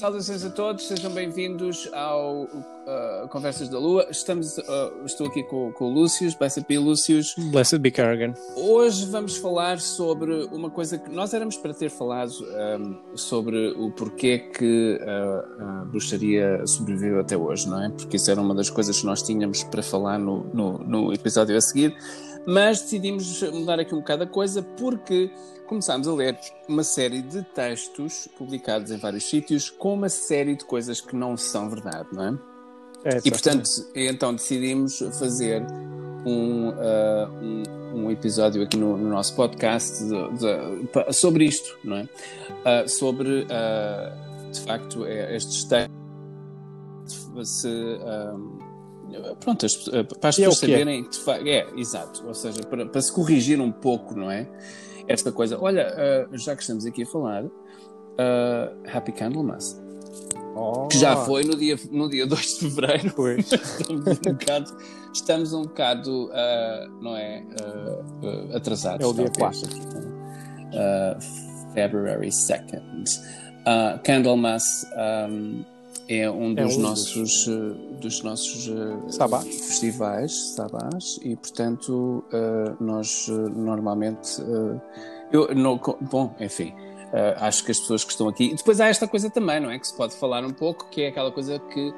Saudações a todos, sejam bem-vindos ao uh, Conversas da Lua. Estamos, uh, estou aqui com, com o Lúcio, Blessed be Lúcio. Blessed be Kerrigan. Hoje vamos falar sobre uma coisa que nós éramos para ter falado um, sobre o porquê que uh, a bruxaria sobreviveu até hoje, não é? Porque isso era uma das coisas que nós tínhamos para falar no, no, no episódio a seguir, mas decidimos mudar aqui um bocado a coisa porque começámos a ler uma série de textos publicados em vários sítios com uma série de coisas que não são verdade, não é? é e portanto, então decidimos fazer um, uh, um, um, episódio aqui no, no nosso podcast de, de, sobre isto, não é? Uh, sobre, uh, de facto, é, estes textos se pronto, as, para as é pessoas é saberem que facto é, exato, ou seja, para, para, se corrigir um pouco, não é? esta coisa. Olha, uh, já que estamos aqui a falar, uh, Happy Candlemas. Oh. Que já foi no dia, no dia 2 de fevereiro. Pois. estamos um bocado, estamos um bocado uh, não é, atrasados. É o dia 4. February 2nd. Candlemas. Um, é um dos é um nossos, uh, dos nossos uh, festivais, sabás, e portanto uh, nós normalmente. eu, não, bom, enfim. acho que as pessoas que estão aqui. Depois há esta coisa também, não é? Que se pode falar um pouco, que é aquela coisa que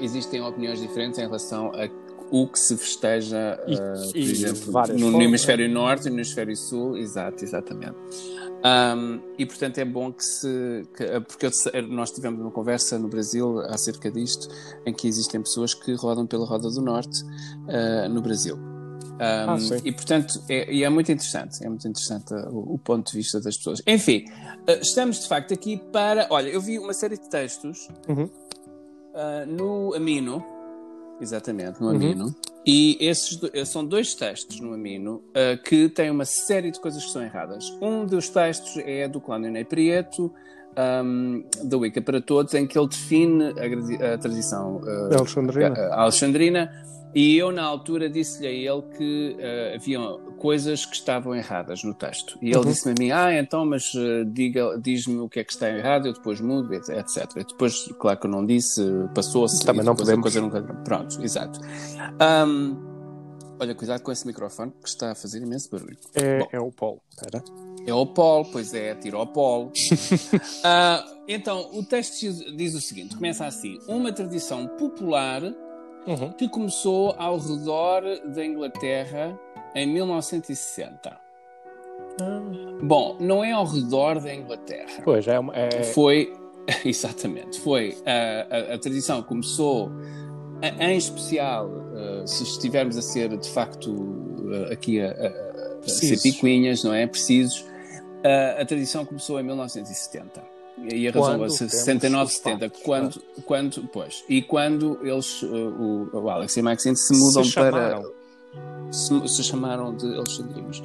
existem opiniões diferentes em relação a o que se festeja, e, por e exemplo, no, no hemisfério norte e no hemisfério sul, exato, exatamente. Um, e portanto é bom que se. Que, porque nós tivemos uma conversa no Brasil acerca disto, em que existem pessoas que rodam pela Roda do Norte uh, no Brasil. Um, ah, e portanto é, e é muito interessante, é muito interessante o, o, ponto de vista das pessoas. Enfim, uh, estamos de facto aqui para. Olha, eu vi uma série de textos uhum. uh, no Amino, exatamente, no uhum. Amino, e esses são dois textos no Amino uh, que têm uma série de coisas que são erradas. Um dos textos é do Cláudio Ney Prieto, um, da Wicca para Todos, em que ele define a, a tradição uh, alexandrina. A, a alexandrina e eu, na altura, disse-lhe a ele que uh, haviam coisas que estavam erradas no texto. E ele uhum. disse-me a mim: Ah, então, mas uh, diga, diz-me o que é que está errado, eu depois mudo, etc. E depois, claro que eu não disse, passou-se. Também não podemos. Coisa nunca... Pronto, exato. Um, olha, cuidado com esse microfone que está a fazer imenso barulho. É, Bom, é o Paulo, era? É o Paulo, pois é, tira o Paulo. uh, então, o texto diz o seguinte: começa assim. Uma tradição popular uhum. que começou ao redor da Inglaterra em 1960. Bom, não é ao redor da Inglaterra. Pois, é, uma, é... Foi, exatamente, foi a, a, a tradição começou, em especial, uh, se estivermos a ser de facto uh, aqui a, a, a ser picuinhas, não é? Precisos, uh, a tradição começou em 1970 e a razão é 69, 70, quando, quando, pois, e quando eles, uh, o, o Alex e o Maxine se mudam se para. Se, se, chamaram de Alexandrinos.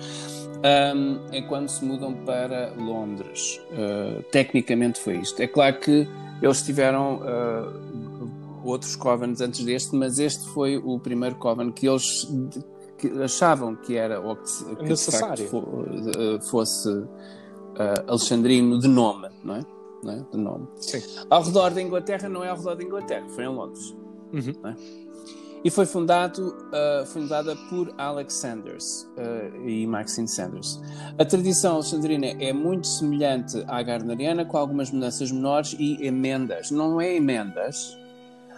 Um, é quando se mudam para Londres. Uh, tecnicamente foi isto. É claro que eles tiveram uh, outros covens antes deste, mas este foi o primeiro coven que eles que achavam que era ou que, que necessário fosse uh, alexandrino de nome, não é? É? de nome. Sim. Ao redor da Inglaterra não é ao redor da Inglaterra, foi em Londres. Uhum. É? E foi fundado, uh, fundada por Alex Sanders uh, e Maxine Sanders. A tradição alexandrina é muito semelhante à gardneriana, com algumas mudanças menores e emendas. Não é emendas,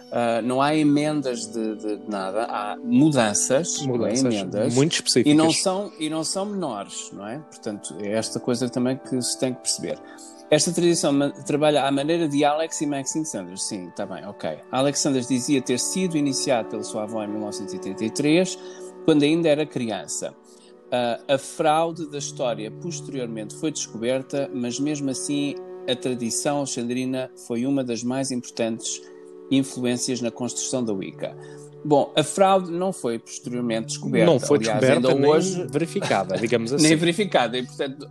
Uh, não há emendas de, de, nada, há mudanças, mudanças não é emendas, muito específicas. E não, são, e não são menores, não é? Portanto, é esta coisa também que se tem que perceber. Esta tradição trabalha à maneira de Alex e Maxine Sanders. Sim, está bem, ok. Alex Sanders dizia ter sido iniciado pela sua avó em 1933, quando ainda era criança. Uh, a fraude da história posteriormente foi descoberta, mas mesmo assim a tradição alexandrina foi uma das mais importantes influências na construção da Wicca. Bom, a fraude não foi posteriormente descoberta. Não foi Aliás, descoberta ainda nem hoje... verificada, digamos assim. nem verificada. E, portanto,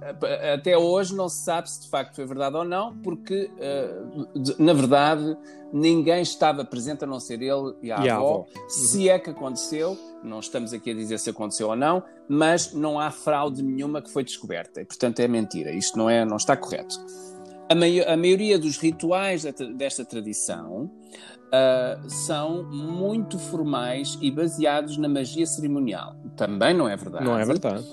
até hoje não se sabe se de facto foi verdade ou não, porque, uh, na verdade, ninguém estava presente a não ser ele e a, e avó. a avó. Se é que aconteceu, não estamos aqui a dizer se aconteceu ou não, mas não há fraude nenhuma que foi descoberta. E, portanto, é mentira. Isto não, é, não está correto. a, mai a maioria dos rituais desta tradição uh, são muito formais e baseados na magia cerimonial. Também não é verdade. Não é verdade.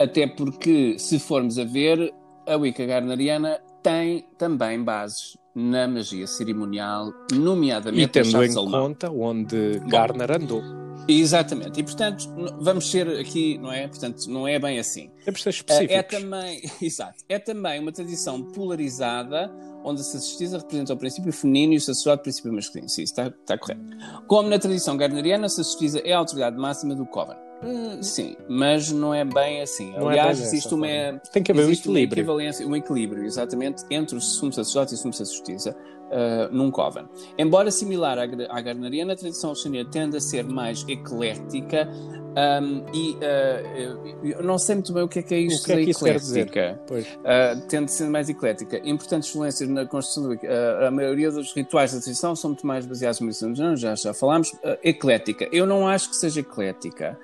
Até porque, se formos a ver, a Wicca Garneriana tem também bases na magia cerimonial, nomeadamente e tendo em conta onde Garner andou. Exatamente, e portanto vamos ser aqui, não é? Portanto, não é bem assim. Temos de ser específicos. É também, exato, é também uma tradição polarizada onde a sacerdotisa representa o princípio feminino e o sacerdote o princípio masculino. Sim, está, está correto. Como na tradição garneriana, a sacerdotisa é a autoridade máxima do coven. Hum, sim, mas não é bem assim. Não é Aliás, é existe uma. Tem que haver um equilíbrio. um equilíbrio, exatamente, entre o sumo sacerdote e o sumo sacerdotisa uh, num coven. Embora similar à, à Garneriana, a tradição alexandrina tende a ser mais eclética um, e uh, eu não sei muito bem o que é que é isto que é que eclética. Uh, tende a ser mais eclética. Importantes influências na construção do uh, a maioria dos rituais da tradição são muito mais baseados no Não, já, já falámos. Eclética. Eu não acho que seja eclética.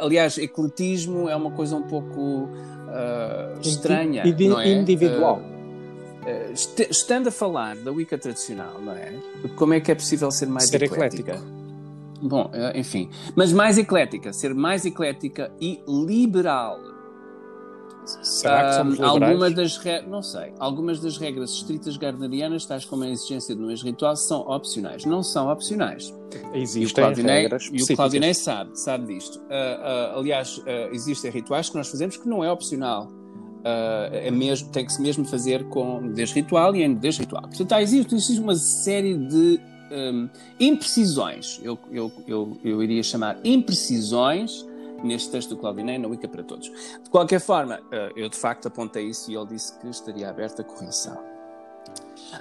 aliás, ecletismo é uma coisa um pouco estranha. Indi não é? Individual. Estando a falar da Wicca tradicional, não é? Como é que é possível ser mais ser eclética? eclético. Bom, eh, enfim. Mas mais eclética, ser mais eclética e liberal. Será que somos algumas das re... Não sei. Algumas das regras estritas gardnerianas, tais como a exigência do mês ritual, são opcionais. Não são opcionais. Existem e o Claudinei, regras E o Claudinei sabe, sabe disto. Uh, uh, aliás, uh, existem rituais que nós fazemos que não é opcional. É mesmo, tem que se mesmo fazer com nudez ritual e em nudez ritual. Portanto, há, existe, existe uma série de um, imprecisões, eu, eu, eu, eu iria chamar imprecisões neste texto do Claudinei na Wicca para Todos. De qualquer forma, uh, eu de facto apontei isso e ele disse que estaria aberta a correção.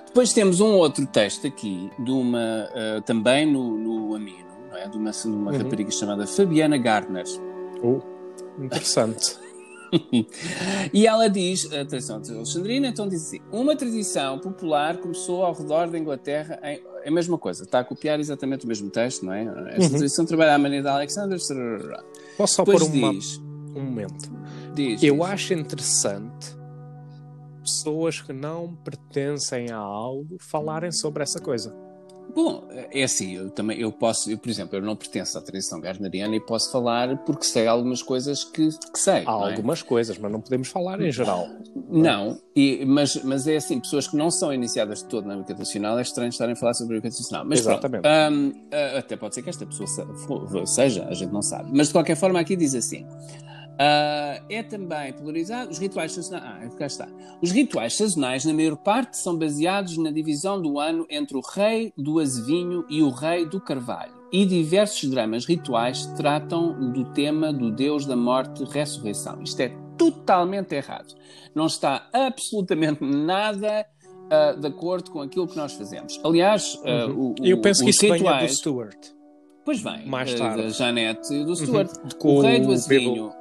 Depois temos um outro texto aqui, de uma, uh, também no, no Amino, não é? de uma, de uma uhum. rapariga chamada Fabiana Gardner. Oh, interessante. e ela diz, a tradição alexandrina, então diz assim: uma tradição popular começou ao redor da Inglaterra em. É a mesma coisa, está a copiar exatamente o mesmo texto, não é? Esta uhum. tradição trabalha à maneira de Alexander. Posso só pôr uma, diz, um momento? Diz, Eu diz. acho interessante pessoas que não pertencem a algo falarem sobre essa coisa. Bom, é assim, eu também eu posso, eu, por exemplo, eu não pertenço à tradição garneriana e posso falar porque sei algumas coisas que, que sei. Há é? algumas coisas, mas não podemos falar em geral. Não, e, mas, mas é assim, pessoas que não são iniciadas de todo na Wicca tradicional, é estranho estarem a falar sobre a Wicca tradicional. Mas Exatamente. Pronto, um, até pode ser que esta pessoa seja, a gente não sabe. Mas de qualquer forma, aqui diz assim. Uh, é também polarizado. Os rituais sazonais. Ah, cá está. Os rituais sazonais, na maior parte, são baseados na divisão do ano entre o rei do azevinho e o rei do carvalho. E diversos dramas rituais tratam do tema do Deus da morte e ressurreição. Isto é totalmente errado. Não está absolutamente nada uh, de acordo com aquilo que nós fazemos. Aliás, uh, uhum. o, eu penso que isso rituais... venha do Stuart. Pois vem, mais tarde. da Janete e do Stuart. Uhum. O rei do azevinho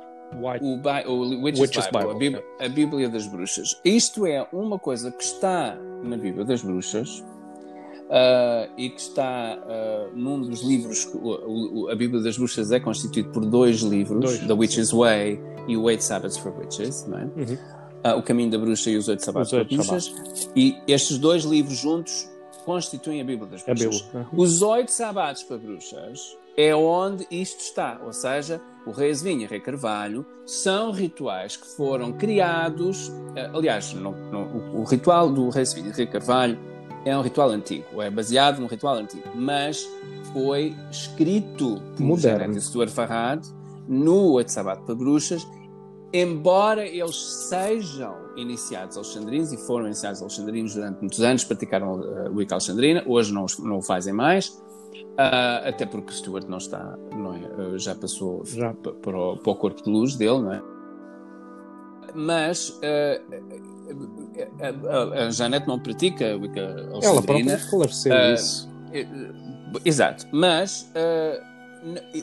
White... o, Bi o Bible, Bible, a, Bíblia, a, Bíblia, das Bruxas. Isto é uma coisa que está na Bíblia das Bruxas uh, e que está uh, num dos livros. O, o, a Bíblia das Bruxas é constituída por dois livros: dois, The Witch's. Way e o Eight Sabbaths for Witches, não é? Uhum. Uh, o Caminho da Bruxa e os Oito Sabbaths para Bruxas. E estes dois livros juntos constituem a Bíblia das Bruxas. Bíblia. Uhum. Os Oito Sabbaths para Bruxas é onde isto está, ou seja, o Rei Azevinho e o Rei Carvalho são rituais que foram criados, eh, aliás, no, no, o, ritual do Rei Azevinho e Rei Carvalho é um ritual antigo, é baseado num ritual antigo, mas foi escrito por Janet Stuart Farhad no Oito Sabato para Bruxas, embora eles sejam iniciados alexandrinos e foram iniciados alexandrinos durante muitos anos, praticaram uh, o Wicca alexandrina, hoje não, não o fazem mais, Uh, até porque Stuart não está, não é, uh, já passou já. Para, o, para, o, corpo de luz dele, não é? Mas uh, a, a, Janete não pratica a Wicca Ela própria esclareceu isso. exato, mas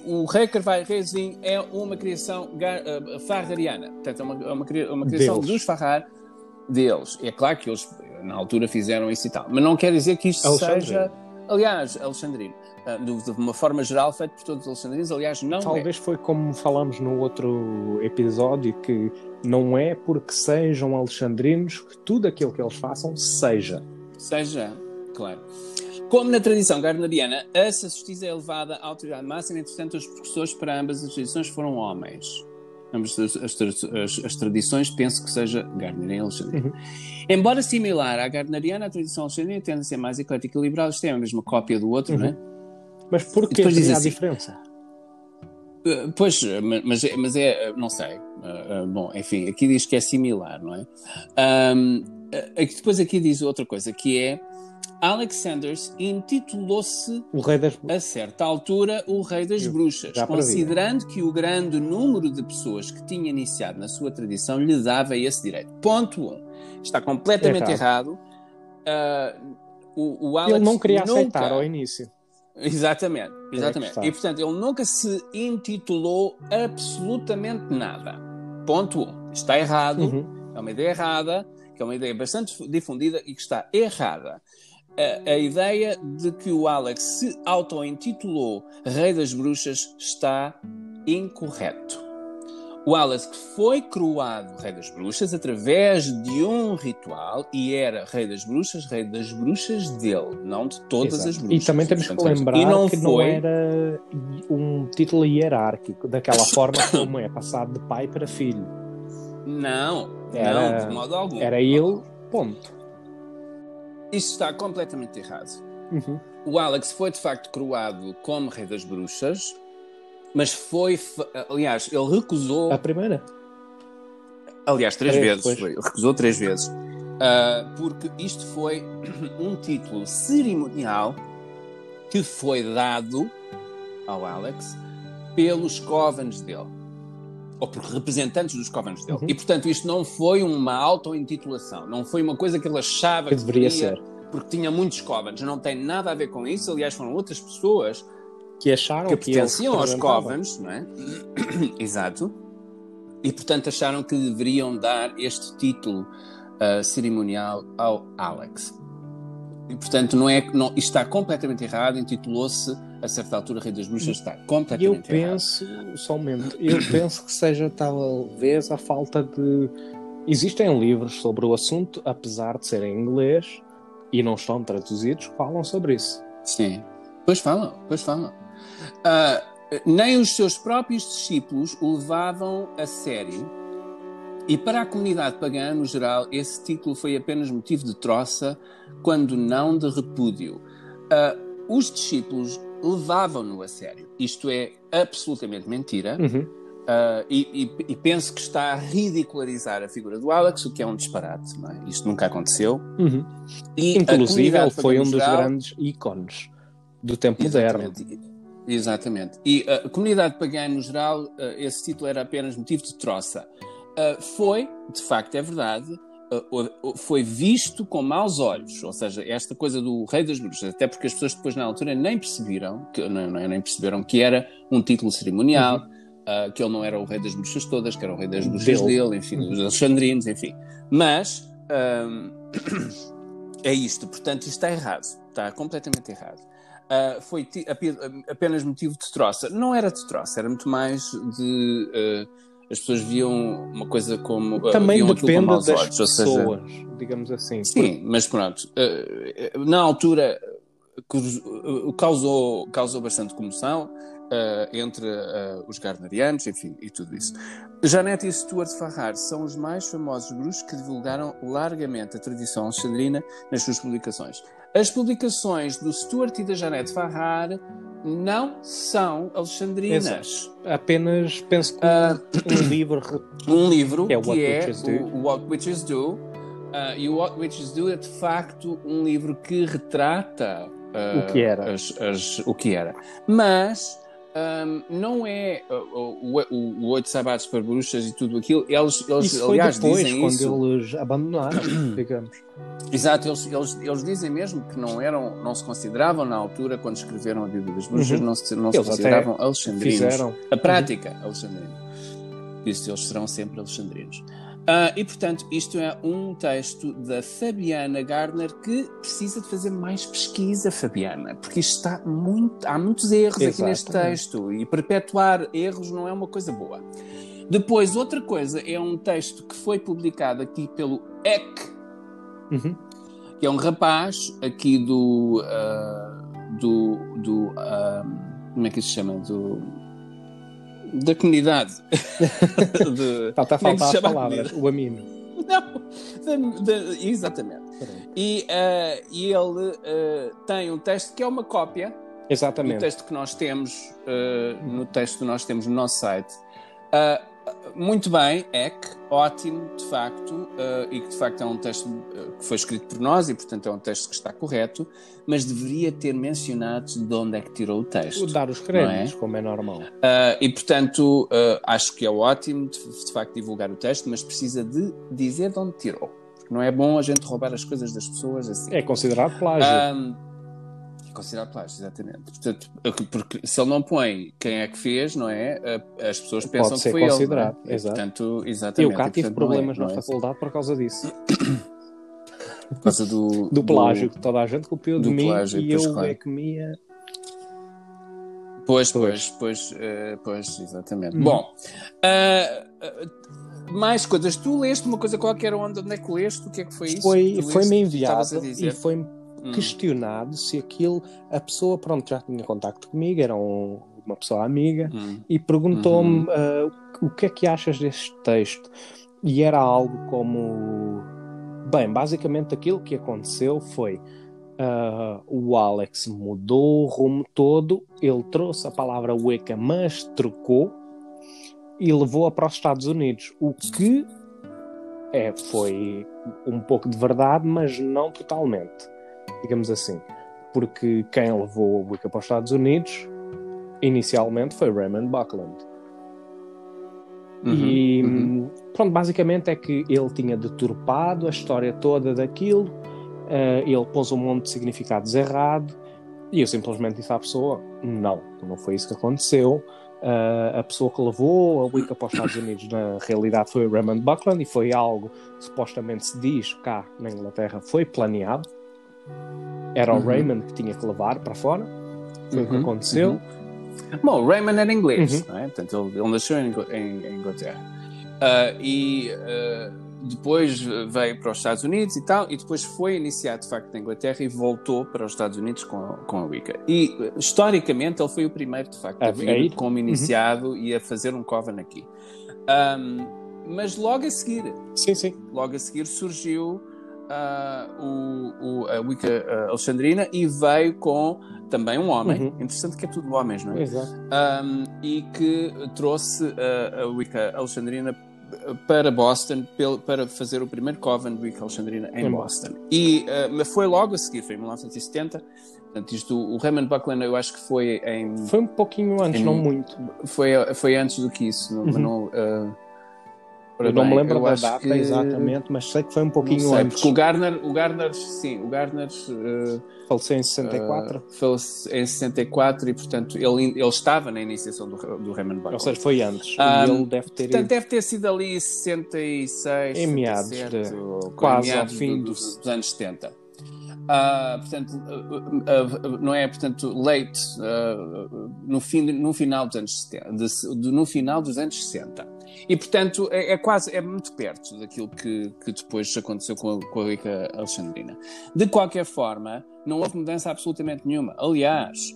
o Rei Carvalho Reizinho é uma criação uh, farrariana, portanto é uma, é uma, uma criação deles. dos Farrar deles. É claro que eles na altura fizeram isso e tal, mas não quer dizer que isto Alexandre. seja aliás, alexandrino, uh, de, uma forma geral, feito por todos os alexandrinos, aliás, não Talvez é. foi como falamos no outro episódio, que não é porque sejam alexandrinos que tudo aquilo que eles façam seja. Seja, claro. Como na tradição gardneriana, a sacerdotisa é elevada à autoridade máxima, entretanto, os professores para ambas as tradições foram homens. Ambas as, as, as, tradições penso que seja gardneriana e alexandrina. Uhum. Embora similar à gardneriana, a tradição alexandrina tende a ser mais eclética e liberal, isto é a mesma cópia do outro, uhum. não é? Mas por que assim, a diferença? Uh, pois, mas, mas é, não sei. Uh, bom, enfim, aqui diz que é similar, não é? Um, depois aqui diz outra coisa, que é Alex Sanders intitulou-se a certa altura o Rei das Bruxas, considerando que o grande número de pessoas que tinha iniciado na sua tradição lhe dava esse direito. Ponto 1. Um. Está completamente errado. errado. Uh, o, o Alex ele não queria nunca... aceitar ao início. Exatamente, exatamente. É e portanto ele nunca se intitulou absolutamente nada. Ponto 1. Um. Está errado, uhum. é uma ideia errada, que é uma ideia bastante difundida e que está errada a, a, ideia de que o Alex se auto-intitulou Rei das Bruxas está incorreto. O Alex foi coroado Rei das Bruxas através de um ritual e era Rei das Bruxas, Rei das Bruxas dele, não de todas Exato. as bruxas. E também temos que lembrar não que foi... não era um título hierárquico, daquela forma como é passado de pai para filho. Não, era, não, de modo algum. Era ele, ponto. Isso está completamente errado. Uhum. O Alex foi de facto coroado como Rei das Bruxas, mas foi. Aliás, ele recusou. A primeira? Aliás, três, três vezes. Foi, recusou três vezes. Uh, porque isto foi um título cerimonial que foi dado ao Alex pelos covens dele ou por representantes dos covens dele. Uhum. E, portanto, isto não foi uma auto-intitulação, não foi uma coisa que ele achava que, que deveria ser. Porque tinha muitos covens, não tem nada a ver com isso. Aliás, foram outras pessoas que acharam que, que pertenciam aos covens, não é? Exato. E, portanto, acharam que deveriam dar este título uh, cerimonial ao Alex. E, portanto, não é, não, isto está completamente errado, intitulou-se a certa altura Rei das Bruxas está completamente eu penso, errado. só um momento, eu penso que seja talvez a falta de... Existem livros sobre o assunto, apesar de serem em inglês e não estão traduzidos, falam sobre isso. Sim, pois falam, pois falam. Uh, nem os seus próprios discípulos o levavam a sério e para a comunidade pagã, no geral, esse título foi apenas motivo de troça, quando não de repúdio. Uh, os discípulos levavam-no a sério. Isto é absolutamente mentira. Uhum. Uh, e, e, e, penso que está a ridicularizar a figura do Alex, o que é um disparate. É? Isto nunca aconteceu. Uhum. E Inclusive, ele foi um dos grandes ícones do tempo moderno. Exatamente. E a comunidade pagã, no geral, esse título era apenas motivo de troça. Uh, foi, de facto, é verdade, foi visto com maus olhos, ou seja, esta coisa do rei das bruxas, até porque as pessoas depois na altura nem perceberam, que, não, não, nem perceberam que era um título cerimonial, uhum. uh, que ele não era o rei das bruxas todas, que era o rei das bruxas dele, dele enfim, uhum. dos alexandrinos, enfim. Mas é isto, portanto, isto está errado, está completamente errado. Uh, foi apenas motivo de troça. Não era de troça, era muito mais de. Uh, as pessoas viam uma coisa como. Uh, Também depende das olhos, pessoas, seja, digamos assim. Sim, por... mas pronto. Uh, na altura causou, causou bastante comoção uh, entre uh, os Gardnerianos, enfim, e tudo isso. Janete e Stuart Farrar são os mais famosos bruxos que divulgaram largamente a tradição alexandrina nas suas publicações. As publicações do Stuart e da Janete Farrar não são alexandrinas. Exato. Apenas penso que uh, um livro. Um livro que é, What, que é Witches o, o What Witches Do. Uh, e o What Witches Do é de facto um livro que retrata uh, o que era. As, as, o que era. Mas um, não é o, o, o Oito Sabatos para Bruxas e tudo aquilo. Eles, eles isso aliás, depois, dizem quando isso. eles abandonaram, digamos. Exato, eles, eles, eles dizem mesmo que não eram, não se consideravam na altura, quando escreveram a Bíblia das Bruxas, uhum. não se, não se consideravam alexandrinos. Fizeram. A prática uhum. alexandrina. Isso eles serão sempre alexandrinos. Uh, e portanto, isto é um texto da Fabiana Gardner que precisa de fazer mais pesquisa, Fabiana, porque isto está muito, há muitos erros Exatamente. aqui neste texto e perpetuar erros não é uma coisa boa. Depois, outra coisa é um texto que foi publicado aqui pelo EC, uhum. que é um rapaz aqui do. Uh, do. do uh, como é que se chama? Do da comunidade. de, Está a é faltar as palavras, o amino. Não, de, de, exatamente. E, uh, e ele uh, tem um texto que é uma cópia Exatamente. do texto que nós temos uh, no texto que nós temos no nosso site. Muito bem, EC, ótimo, de facto, uh, e que de facto é um texto uh, que foi escrito por nós e, portanto, é um texto que está correto, mas deveria ter mencionado de onde é que tirou o texto. Dar os créditos, é? como é normal. Uh, e, portanto, acho que é ótimo, de, de, facto, divulgar o texto, mas precisa de dizer de onde tirou. Porque não é bom a gente roubar as coisas das pessoas assim. É considerado plágio considerar plágio, exatamente. Portanto, porque se ele não põe quem é que fez, não é? As pessoas pensam Pode ser que foi considerado, ele. É? Exato. Portanto, exatamente. Eu cá tive problemas é, na é? faculdade por causa disso. Por causa do, do plágio, que toda a gente copiou de mim plágio, e eu claro. é que me ia... Pois, pois, pois, uh, pois, exatamente. Hum. Bom, uh, mais coisas. Tu leste uma coisa qualquer onde, onde é que leste? O que é que foi isso? Foi, foi-me enviado e foi hum. Questionado se aquilo, a pessoa, pronto, já tinha contacto comigo, era um, uma pessoa amiga, hum. e perguntou-me uhum. uh, o que é que achas deste texto? E era algo como. Bem, basicamente aquilo que aconteceu foi. Uh, o Alex mudou o rumo todo, ele trouxe a palavra Wicca, mas trocou e levou-a para os Estados Unidos, o que é, foi um pouco de verdade, mas não totalmente digamos assim. Porque quem levou a Wicca para os Estados Unidos inicialmente foi Raymond Buckland. Uhum, e uhum. pronto, basicamente é que ele tinha deturpado a história toda daquilo, uh, ele pôs um monte de significados errado e eu simplesmente disse à pessoa: não, não foi isso que aconteceu. Uh, a pessoa que levou a Wicca para os Estados Unidos na realidade foi Raymond Buckland e foi algo que supostamente se diz cá na Inglaterra foi planeado era o uhum. Raymond que tinha que levar para fora. Foi uhum. o que uhum. aconteceu. Uhum. Bom, o Raymond era inglês, uhum. não é? Portanto, ele, ele nasceu em, em, em Inglaterra. Uh, e uh, depois veio para os Estados Unidos e tal, e depois foi iniciado de facto na Inglaterra e voltou para os Estados Unidos com, com a Wicca. E historicamente ele foi o primeiro de facto a, vir como iniciado uhum. e a fazer um coven aqui. Um, mas logo a seguir, sim, sim. logo a seguir surgiu uh, o, o, a Wicca Alexandrina e veio com também um homem. Uhum. Interessante que é tudo homens, não é? Exato. Um, e que trouxe a Wicca Alexandrina para Boston para fazer o primeiro Coven de Wicca Alexandrina em, em Boston. Boston. E uh, foi logo a seguir, foi em 1970. Portanto, isto, o Raymond Buckland eu acho que foi em... Foi um pouquinho antes, em, não muito. Foi, foi antes do que isso. Uhum. não, uh, Ora eu bem, não me lembro da data que... exatamente, mas sei que foi um pouquinho sei, antes. Porque o Gardner, o Gardner, sim, o Gardner uh, faleceu em 64. Uh, faleceu em 64 e, portanto, ele, ele estava na iniciação do, do Raymond Buckland. Ou seja, foi antes. Um, ele deve ter portanto, deve ter sido ali 66, em meados, 67, de... quase ao fim do, dos, dos anos 70. Uh, portanto, uh, uh, não é, portanto, late no, fim, no final dos anos 70, de, de, no final dos anos 60. E, portanto, é, é, quase, é muito perto daquilo que, que depois aconteceu com a, com a Rica Alexandrina. De qualquer forma, não houve mudança absolutamente nenhuma. Aliás,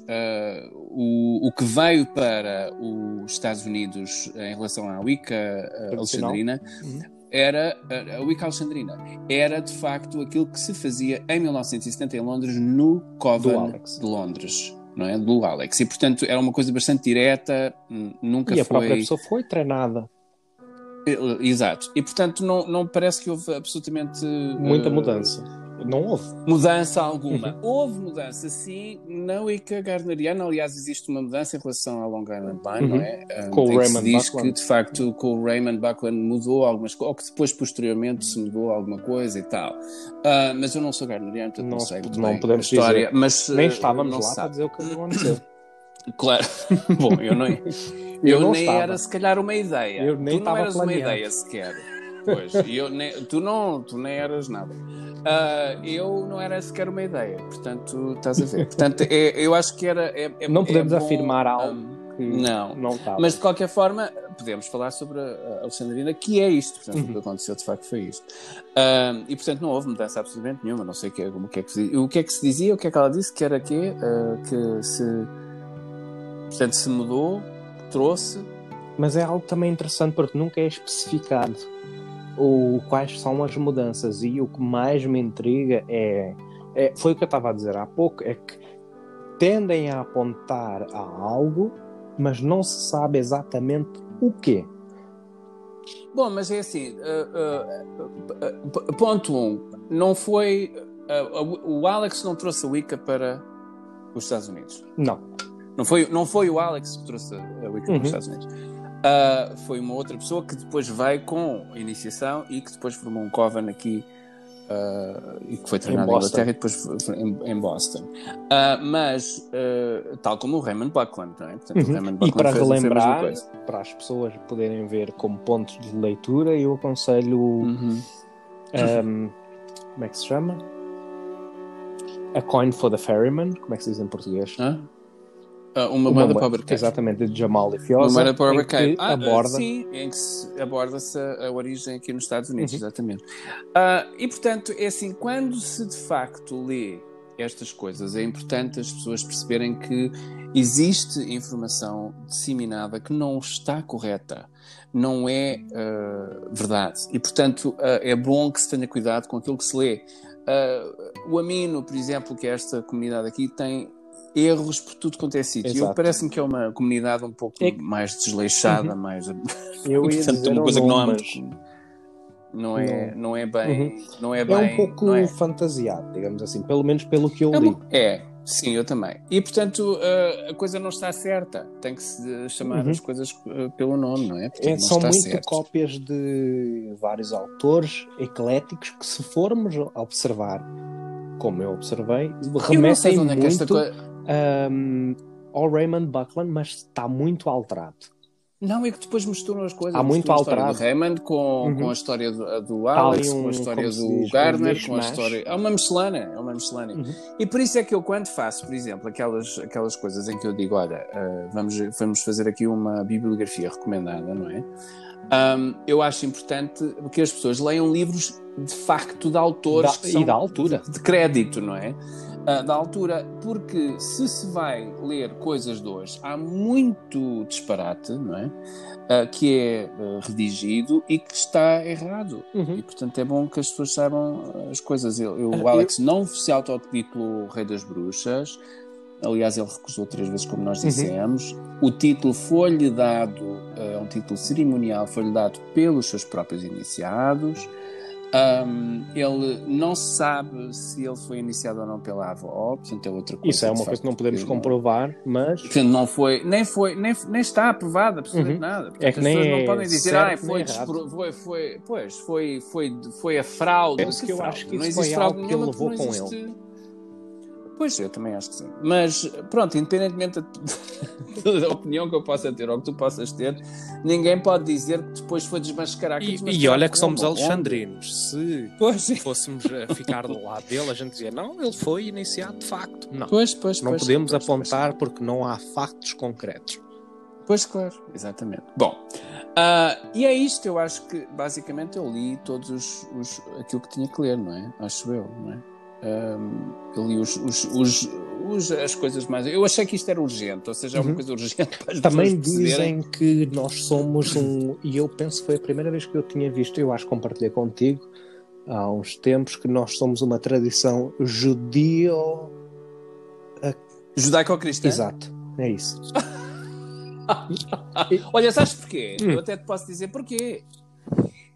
o, o que veio para os Estados Unidos em relação à Wicca Alexandrina uhum era a Wicca Alexandrina. Era de facto aquilo que se fazia em 1970 em Londres no Coven de Londres. Não é? Do Alex. E portanto era uma coisa bastante direta, nunca e foi. E a própria pessoa foi treinada. Exato. E portanto não, não parece que houve absolutamente. Muita uh, mudança não houve. Mudança alguma. Uhum. Houve mudança, sim, na Wicca Gardneriana. Aliás, existe uma mudança em relação ao Long Island Line, uhum. não é? Um, com o Raymond diz Buckland. que, de facto, com o Raymond Buckland mudou algumas coisas, ou que depois, posteriormente, se mudou alguma coisa e tal. Uh, mas eu não sou Gardneriano, portanto não, não sei não podemos a história. Dizer. Mas, Nem estávamos lá sabe. para dizer o que aconteceu. Claro. Bom, eu não... Eu, eu nem estava. era, se calhar, uma ideia. Eu nem tu não eras planeando. uma ideia sequer. Pois, eu ne- tu, não, tu nem eras nada. Ah, eu não era sequer uma ideia, portanto, estás a ver. Portanto, é- eu acho que era. é- é- Não é podemos bom, afirmar algo ah, que não. não estava. Mas de qualquer forma, podemos falar sobre a Alexandrina, que é isto. Portanto, Uhum. o que aconteceu de facto foi isto. Ah, e portanto, não houve mudança absolutamente nenhuma. Não sei o que, é- o que, é, que se, o que é que se dizia, o que é que ela disse, que era quê? Ah, que se. Portanto, se mudou, trouxe. Mas é algo também interessante porque nunca é especificado o, quais são as mudanças e o que mais me intriga é, é- foi o que eu estava a dizer há pouco, é que tendem a apontar a algo, mas não se sabe exatamente o quê. Bom, mas é assim, ah, ah, ponto um, não foi, ah, o Alex não trouxe a Wicca para os Estados Unidos. Não. Não foi, não foi o Alex que trouxe a Wicca Uhum. para os Estados Unidos. Ah, foi uma outra pessoa que depois veio com a iniciação e que depois formou um coven aqui ah, e que foi treinado Em. Inglaterra e depois em, em Boston. Ah, mas, ah, tal como o Raymond Buckland, não é? Portanto, o Uhum. Raymond E Buckland para fez, fez a mesma relembrar, para as pessoas poderem ver como pontos de leitura, eu aconselho. Uhum. um, como é que se chama? A Coin for the Ferryman, como é que se diz em português? Hã? Ah, uma moeda para o. Exatamente, de Jamal e Uma Fiosa. moeda para o Ah, aborda. Sim, em que se aborda-se a, origem aqui nos Estados Unidos, Uhum. exatamente. Ah, e, portanto, é assim, quando se de facto lê estas coisas, é importante as pessoas perceberem que existe informação disseminada que não está correta, não é ah, verdade. E, portanto, é bom que se tenha cuidado com aquilo que se lê. Ah, o Amino, por exemplo, que é esta comunidade aqui, tem erros por tudo quanto é sítio. E eu parece-me que é uma comunidade um pouco É que- mais desleixada, mais Eu e, ia portanto, dizer uma coisa que não há muito. Não é, não é bem. Não é é bem. um pouco não é? fantasiado, digamos assim, pelo menos pelo que eu É, li. é, sim, eu também. E portanto a, a coisa não está certa. Tem que se chamar Uhum. as coisas eh, pelo nome, não é? Portanto, É, não são está muito certo. cópias de vários autores ecléticos que, se formos a observar, como eu observei, Eu não sei remetem onde é que esta muito coisa. Um, ao Raymond Buckland, mas está muito alterado. Não, é que depois misturam as coisas. Há muito Misturam a história alterado. do Raymond com, Uhum. com a história do, do Alex, um, com a história do diz, um Gardner, com a história. É uma miscelânea, é uma miscelânea. Uhum. E por isso é que eu, quando faço, por exemplo, aquelas, aquelas coisas em que eu digo, olha, ah, vamos, vamos fazer aqui uma bibliografia recomendada, não é? Ahm, eu acho importante que as pessoas leiam livros de facto de autores Da- que e são da altura. de crédito, não é? Ah, da altura, porque se se vai ler coisas de hoje, há muito disparate, não é? Ah, que é ah, redigido e que está errado. Uhum. E portanto é bom que as pessoas saibam as coisas. Eu, eu- o Alex não se autotitulou Rei das Bruxas. Aliás, ele recusou três vezes, como nós Uhum. dissemos. O título foi-lhe dado, é um título cerimonial, foi-lhe dado pelos seus próprios iniciados. Ahm, ele não sabe se ele foi iniciado ou não pela avó, portanto é outra coisa. Isso é uma coisa que não podemos que comprovar, mas Portanto, não foi, nem foi, nem, nem está aprovado absolutamente Uhum. nada. Portanto, É que as nem pessoas é não podem dizer, ah, foi, errado." despro- foi, foi, pois, foi, foi, foi a fraude. Penso que eu fraude? acho que não isso existe foi fraude algo que ele levou não com existe... Pois, eu também acho que sim. Mas, pronto, independentemente da, da opinião que eu possa ter ou que tu possas ter, ninguém pode dizer que depois foi desmascarar. E, desmascarar e olha que somos alexandrinos. Se Pois, fôssemos a ficar do lado dele, a gente dizia, não, ele foi iniciado de facto. Não. pois, pois. Não pois, podemos pois, pois. apontar porque não há factos concretos. Pois claro, exatamente. Bom, ah, e é isto, eu acho que basicamente eu li todos os, os- aquilo que tinha que ler, não é? Acho eu, não é? Ahm, eu li os, os- os- as coisas mais. Eu achei que isto era urgente, ou seja, é uma Uhum. coisa urgente para as Também dizem que nós somos um. E eu penso que foi a primeira vez que eu tinha visto, eu acho que compartilhei contigo há uns tempos, que nós somos uma tradição judio. Judaico-cristã. Exato, é isso. Olha, sabes porquê? Hum. Eu até te posso dizer porquê.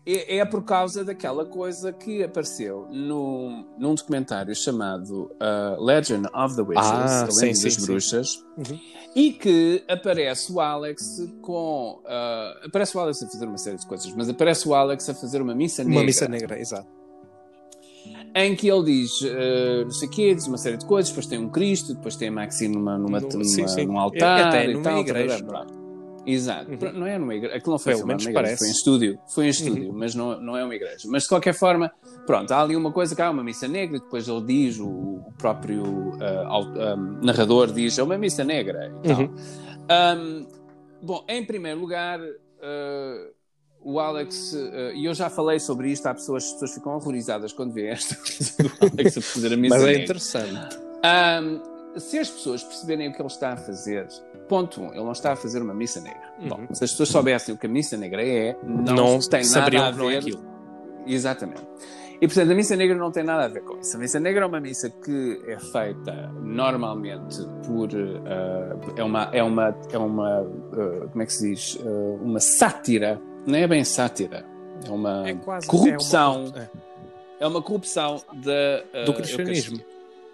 É, é por causa daquela coisa que apareceu no, num documentário chamado uh, Legend of the Witches, Ah, a Lenda das. Bruxas, Uhum. e que aparece o Alex com. uh, aparece o Alex a fazer uma série de coisas, mas aparece o Alex a fazer uma missa negra. Uma missa negra, exato. Em que ele diz uh, não sei o quê, diz uma série de coisas, depois tem um Cristo, depois tem a Maxine numa, numa, numa- sim, sim. num altar Até e numa tal, igreja. Exato. Uhum. Não é numa igreja. Aquilo não foi Pelo filmado menos igreja, foi em estúdio. Foi em estúdio, Uhum. mas não, não é uma igreja. Mas de qualquer forma, pronto, há ali uma coisa que há uma missa negra, e depois ele diz, o, o próprio ah, au- ah, narrador diz, é uma missa negra e tal. Uhum. Um, bom, em primeiro lugar, ah, o Alex, e eu já falei sobre isto, há pessoas, as pessoas ficam horrorizadas quando veem esta coisa do Alex a fazer a missa Mas é negra. interessante. Um, se as pessoas perceberem o que ele está a fazer, ponto um, ele não está a fazer uma missa negra. Uhum. Bom, se as pessoas soubessem o que a missa negra é, não, Não, tem nada a não é ver. aquilo. Exatamente. E portanto, a missa negra não tem nada a ver com isso. A missa negra é uma missa que é feita normalmente por. ah, é uma. É uma, é uma ah, como é que se diz? Ah, uma sátira. Não é bem sátira. É uma É quase corrupção. é uma- é. é uma corrupção da, Do cristianismo.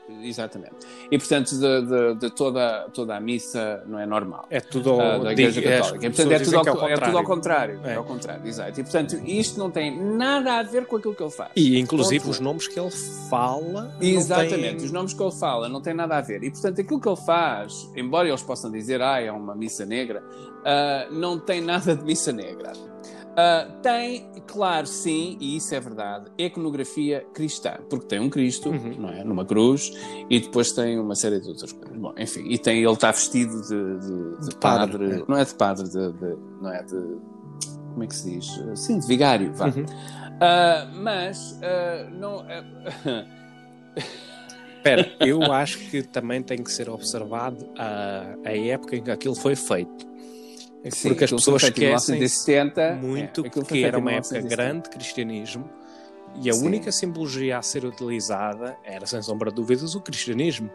Exatamente. E, portanto, de, de- de toda, toda a missa não é normal. É tudo ao, ah, da Igreja digo- as Católica. E, portanto, é pessoas tudo, dizem ao, que é tudo ao contrário. É. É. ao contrário, exato. E, portanto, isto não tem nada a ver com aquilo que ele faz. E inclusive os nomes que ele fala. Exatamente, têm- os nomes que ele fala não têm nada a ver. E, portanto, aquilo que ele faz, embora eles possam dizer, ah, é uma missa negra, ah, não tem nada de missa negra. Ah, tem, claro, sim, e isso é verdade, iconografia cristã, porque tem um Cristo, Uhum. não é? Numa cruz, e depois tem uma série de outras coisas. Bom, enfim, e tem, ele está vestido de, de- de padre, padre, é. não é de padre, de, de- não é de. Como é que se diz? Sim, de vigário, vá. Uhum. Ah, mas ah, não. ah, Espera, eu acho que também tem que ser observado a, a época em que aquilo foi feito. Sim, Porque as pessoas esquecem 1970, muito é, que era uma época 1970. grande de cristianismo e a Sim. única simbologia a ser utilizada era, sem sombra de dúvidas, o cristianismo.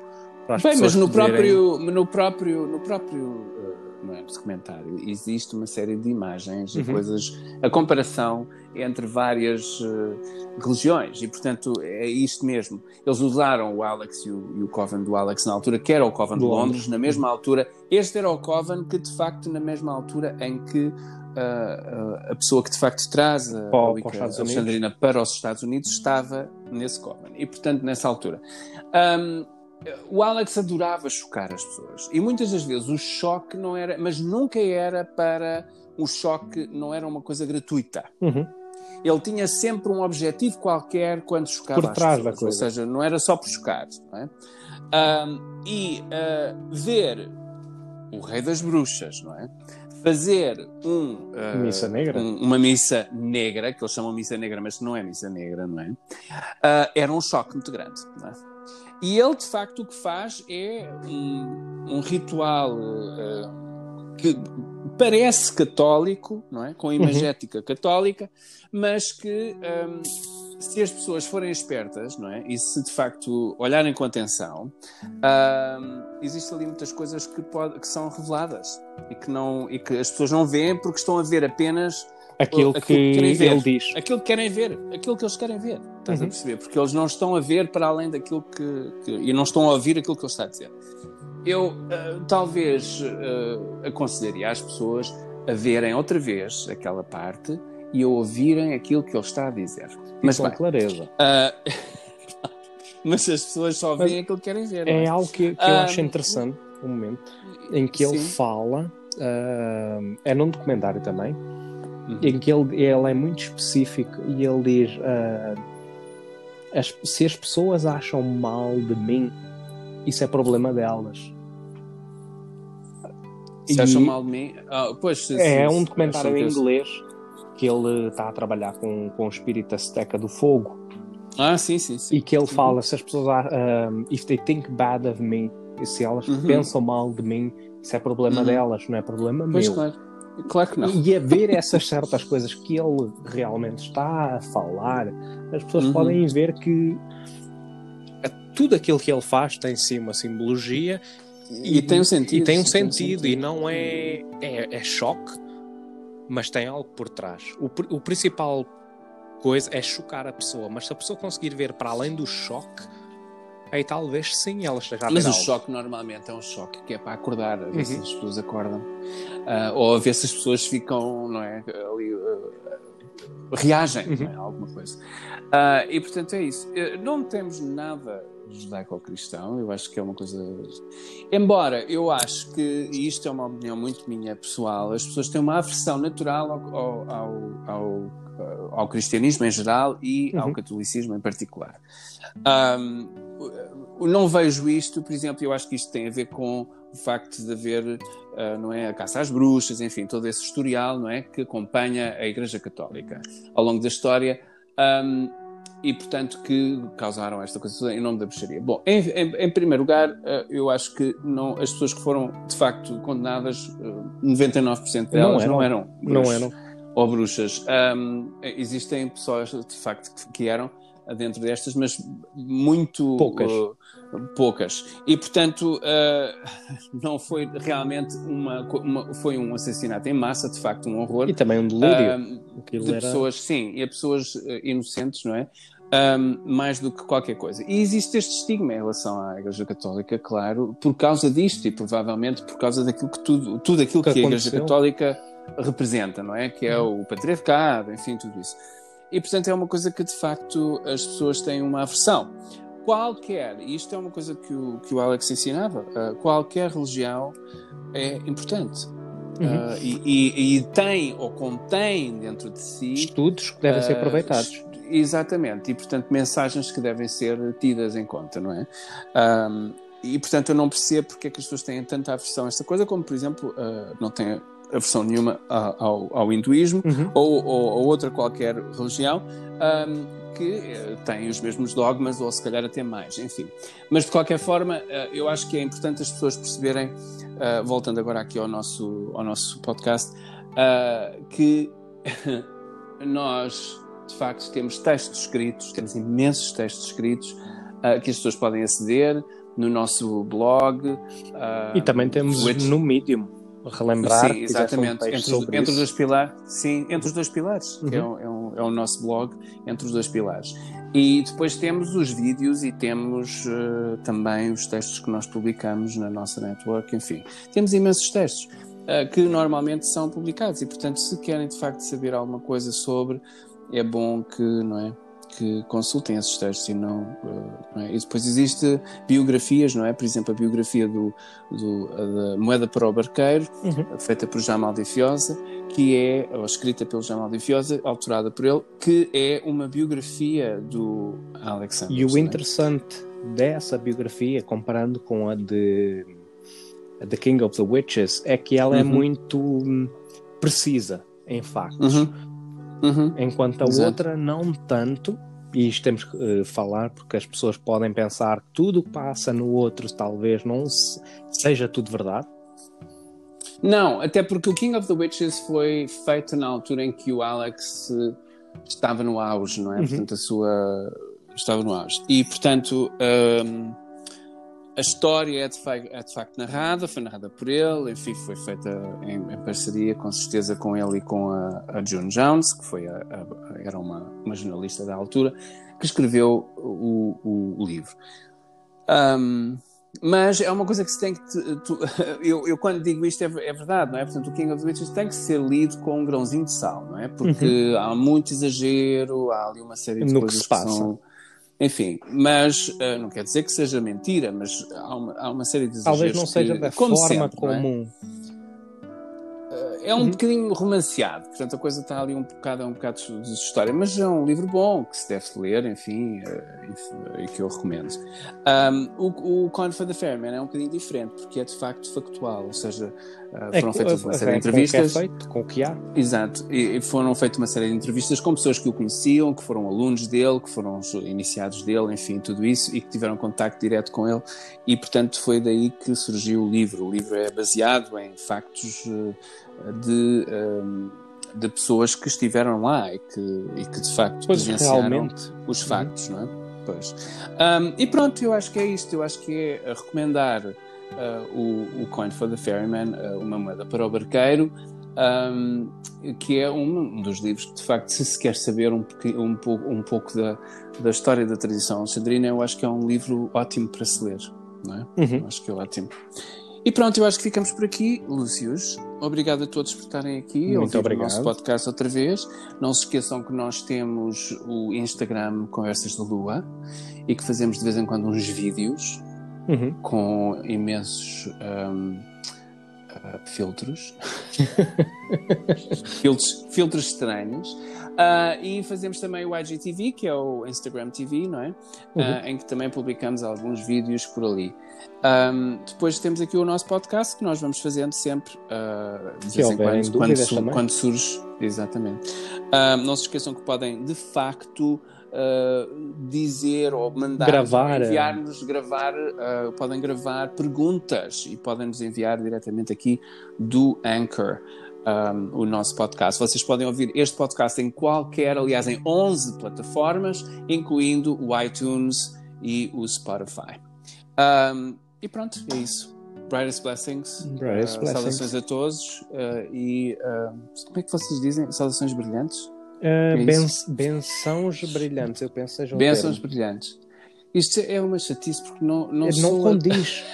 Bem, mas no poderem- próprio, no próprio, no próprio eh, não é, documentário existe uma série de imagens e Uhum. coisas, a comparação entre várias eh, religiões e, portanto, é isto mesmo. Eles usaram o Alex e o, e o Coven do Alex na altura, que era o Coven de Londres, Londres. na mesma altura. Este era o Coven que, de facto, na mesma altura em que ah, ah, a pessoa que, de facto, traz a, Para- a para. Alexandrina para os Estados Unidos estava nesse Coven. E, portanto, nessa altura. Ahm, o Alex adorava chocar as pessoas. E muitas das vezes o choque não era, mas nunca era para. O choque não era uma coisa gratuita. Uhum. Ele tinha sempre um objetivo qualquer quando chocava Por as trás pessoas. da coisa. Ou seja, não era só por chocar. Não é? E ah, ver o Rei das Bruxas, não é? Fazer um, ah, Missa negra. um- uma missa negra, que eles chamam missa negra, mas não é missa negra, não é? Ah, era um choque muito grande. Não é? E ele, de facto, o que faz é um, um ritual ah, que parece católico, não é? Com imagética católica, mas que ahm, se as pessoas forem espertas, não é? E se de facto olharem com atenção, ahm, existem ali muitas coisas que, pode- que são reveladas e que, não, e que as pessoas não veem porque estão a ver apenas Aquilo Aquilo que que ver. ele diz. aquilo que querem ver, aquilo que eles querem ver. Estás a Uhum. perceber? Porque eles não estão a ver para além daquilo que, que- e não estão a ouvir aquilo que ele está a dizer. Eu ah, talvez ah, aconselharia às pessoas a verem outra vez aquela parte e a ouvirem aquilo que ele está a dizer. Mas com bem, clareza. ah, mas as pessoas só veem aquilo que querem ver. É é? algo que, que eu Ah, acho interessante, um momento, em que ele Sim. fala, ah, é num documentário também, Uhum. em que ele, ele é muito específico e ele diz: ah, as- se as pessoas acham mal de mim, isso é problema delas. Se E acham mal de mim. ah, pois, se- É se- um documentário em inglês que ele está a trabalhar com, com o espírito azteca do fogo Ah, sim, sim, sim. e que ele fala: se as pessoas, um, if they think bad of me, se elas Uhum. pensam mal de mim, isso é problema Uhum. delas, não é problema Pois, meu. claro. Claro que não. E a ver essas certas coisas que ele realmente está a falar, as pessoas Uhum. podem ver que tudo aquilo que ele faz tem sim uma simbologia E, tem um sentido. e tem um sim, sentido, e não é, é, é choque, mas tem algo por trás. O, o principal coisa é chocar a pessoa, mas se a pessoa conseguir ver para além do choque, aí talvez sim ela esteja a Mas o choque normalmente é um choque que é para acordar, a ver Uhum. se as pessoas acordam. Ah, ou a ver se as pessoas ficam, não é? Ali, ah, reagem Uhum. não é? a alguma coisa. Ah, e portanto é isso. Não temos nada judaico-cristão. Eu acho que é uma coisa. Embora eu acho que, e isto é uma opinião muito minha pessoal, as pessoas têm uma aversão natural ao, ao, ao, ao cristianismo em geral e uhum. ao catolicismo em particular. Um, não vejo isto, por exemplo, eu acho que isto tem a ver com o facto de haver, uh, não é, a caça às bruxas, enfim, todo esse historial, não é, que acompanha a Igreja Católica ao longo da história. Um, e, portanto, que causaram esta coisa em nome da bruxaria. Bom, em, em, em primeiro lugar, uh, eu acho que não, as pessoas que foram, de facto, condenadas, uh, 99% delas não eram, não eram, não eram. Ou bruxas. Um, existem pessoas, de facto, que, eram dentro destas, mas muito poucas. Uh, poucas. E, portanto, uh, não foi realmente uma, uma, Foi um assassinato em massa, de facto, um horror. E também um delírio. Uh, de era... pessoas, sim, e a pessoas uh, inocentes, não é? Um, mais do que qualquer coisa. E existe este estigma em relação à Igreja Católica, claro, por causa disto e provavelmente por causa daquilo que tudo, tudo aquilo que, que a Igreja Católica representa, não é? Que é o patriarcado, enfim, tudo isso. E portanto é uma coisa que de facto as pessoas têm uma aversão qualquer, e isto é uma coisa que o, que o Alex ensinava, uh, qualquer religião é importante. Uhum. Uh, e, e, e, tem ou contém dentro de si estudos que devem uh, ser aproveitados. Exatamente, e portanto mensagens que devem ser tidas em conta, não é? Um, e portanto eu não percebo porque é que as pessoas têm tanta aversão a esta coisa, como por exemplo, não têm aversão nenhuma ao, ao hinduísmo uhum. ou, ou, ou, outra qualquer religião. Um, que uh, têm os mesmos dogmas ou se calhar até mais, enfim. Mas de qualquer forma, uh, eu acho que é importante as pessoas perceberem, uh, voltando agora aqui ao nosso, ao nosso podcast, que nós de facto temos textos escritos, temos imensos textos escritos que as pessoas podem aceder no nosso blog. e também temos no Medium relembrar. Sim, exatamente. Entre, entre os dois pilares, sim, entre os dois pilares, uhum. que é, um, é, um, é, o nosso blog, entre os dois pilares. E depois temos os vídeos e temos uh, também os textos que nós publicamos na nossa network, enfim. Temos imensos textos uh, que normalmente são publicados e, portanto, se querem de facto saber alguma coisa sobre, é bom que, não é? Que consultem esses textos e não, uh, não é? E depois existe biografias, não é? Por exemplo, a biografia do, do da Moeda para o Barqueiro, uhum. feita por Jamal Di Fiosa, que é, ou escrita pelo Jamal Di Fiosa, autorada por ele, que é uma biografia do Alexander. E o é? interessante dessa biografia, comparando com a de The King of the Witches, é que ela é uhum. é muito hum, precisa em factos. Uhum Uhum. Enquanto a Exato. outra, não tanto, e isto temos que uh, falar porque as pessoas podem pensar que tudo o que passa no outro talvez não se, seja tudo verdade. Não, até porque o King of the Witches foi feito na altura em que o Alex uh, estava no auge, não é? Uhum. Portanto, a sua. estava no auge. E, portanto. Um a história é de, é de, facto narrada, foi narrada por ele, enfim, foi feita em, em parceria com certeza com ele e com a, a June Jones, que foi a, a, era uma, uma, jornalista da altura, que escreveu o, o, o livro. Um, mas é uma coisa que se tem que. Tu, eu, eu, quando digo isto é, é, verdade, não é? Portanto, o King of the Witches tem que ser lido com um grãozinho de sal, não é? Porque uhum. há muito exagero, há ali uma série de no coisas que, se passa. que são enfim, mas uh, não quer dizer que seja mentira, mas há uma, há uma série de Talvez não seja que, da forma sempre, comum. É? É um uhum. bocadinho romanceado, portanto a coisa está ali um bocado, um bocado de história, mas é um livro bom que se deve ler, enfim, e que eu recomendo. Um, o, o Con for the Fairman é um bocadinho diferente, porque é de facto factual, ou seja, Uh, foram é, feitas uma série de entrevistas. Com o que é feito, com o que há. Exato. E, foram feitas uma série de entrevistas com pessoas que o conheciam, que foram alunos dele, que foram iniciados dele, enfim, tudo isso, e que tiveram contacto direto com ele. E, portanto, foi daí que surgiu o livro. O livro é baseado em factos uh, de. Um, de pessoas que estiveram lá e que, e que de facto pois realmente os factos, uhum. não é? Pois. Um, e pronto, eu acho que é isto. Eu acho que é recomendar uh, o, o Coin for the Ferryman, uh, uma moeda para o barqueiro, um, que é um, dos livros que, de facto, se se quer saber um, um, pouco, um pouco da, da história da tradição alexandrina, eu acho que é um livro ótimo para se ler. Não é? Uhum. Acho que é ótimo. E pronto, eu acho que ficamos por aqui, Lúcius. Obrigado a todos por estarem aqui, Muito obrigado. o nosso podcast outra vez. Não se esqueçam que nós temos o Instagram Conversas da Lua e que fazemos de vez em quando uns vídeos Uhum. com imensos hum, ah, filtros. filtros. Filtros estranhos. Ah, e fazemos também o IGTV, que é o Instagram TV, não é? Ah, em que também publicamos alguns vídeos por ali. Ahm, depois temos aqui o nosso podcast que nós vamos fazendo sempre ah, de vez em quando, quando, su- também. quando surge. Exatamente. Não se esqueçam que podem de facto ah, dizer ou mandar Gravar, enviar-nos gravar, ah, podem gravar perguntas e podem nos enviar diretamente aqui do Anchor. um, o nosso podcast. Vocês podem ouvir este podcast em qualquer, aliás, em 11 plataformas, incluindo o iTunes e o Spotify. Um, e pronto, é isso. Brightest Blessings. Brightest Uh, blessings. Saudações a todos. uh, e uh, como é que vocês dizem? Saudações brilhantes? Uh, É bençãos brilhantes, eu penso seja um Bênçãos termo. brilhantes. Isto é uma chatice porque não, não, Não, soa- condiz.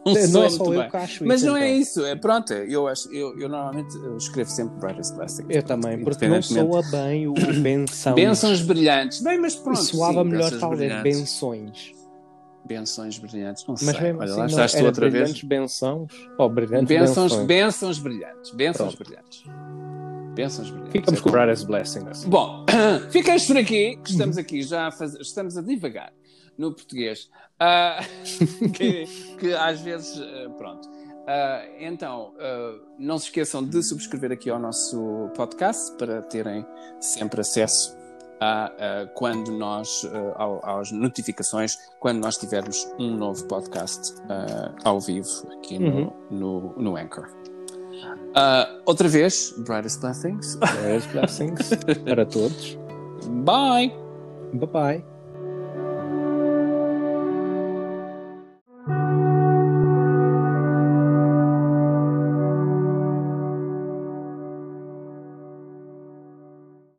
não não é só eu bem. que acho Mas isso. não é então. isso, é pronto. Eu, acho, eu, eu normalmente eu escrevo sempre Brightest Blessings. Eu pronto, também, porque não soa bem o benção. Bênçãos brilhantes. Bem, mas pronto. Soava sim, melhor talvez benções. Benções brilhantes. Não Mas sei. mesmo Olha, assim, lá estás tu outra vez. brilhantes bençãos? Ou brilhantes benções? bênçãos brilhantes. Bênçãos Pronto. brilhantes. Bênçãos brilhantes. Ficamos É com Brightest Blessings. Bom, ficamos por aqui, que estamos aqui já a fazer, estamos a divagar no português, Ah, que, que às vezes, ah, pronto. Ah, então, ah, não se esqueçam de subscrever aqui ao nosso podcast para terem sempre acesso a, quando nós, ao- às notificações, quando nós tivermos um novo podcast ao vivo aqui no, Uhum. no, no Anchor. Ah, outra vez, Brightest Blessings. Brightest Blessings para todos. Bye! Bye bye.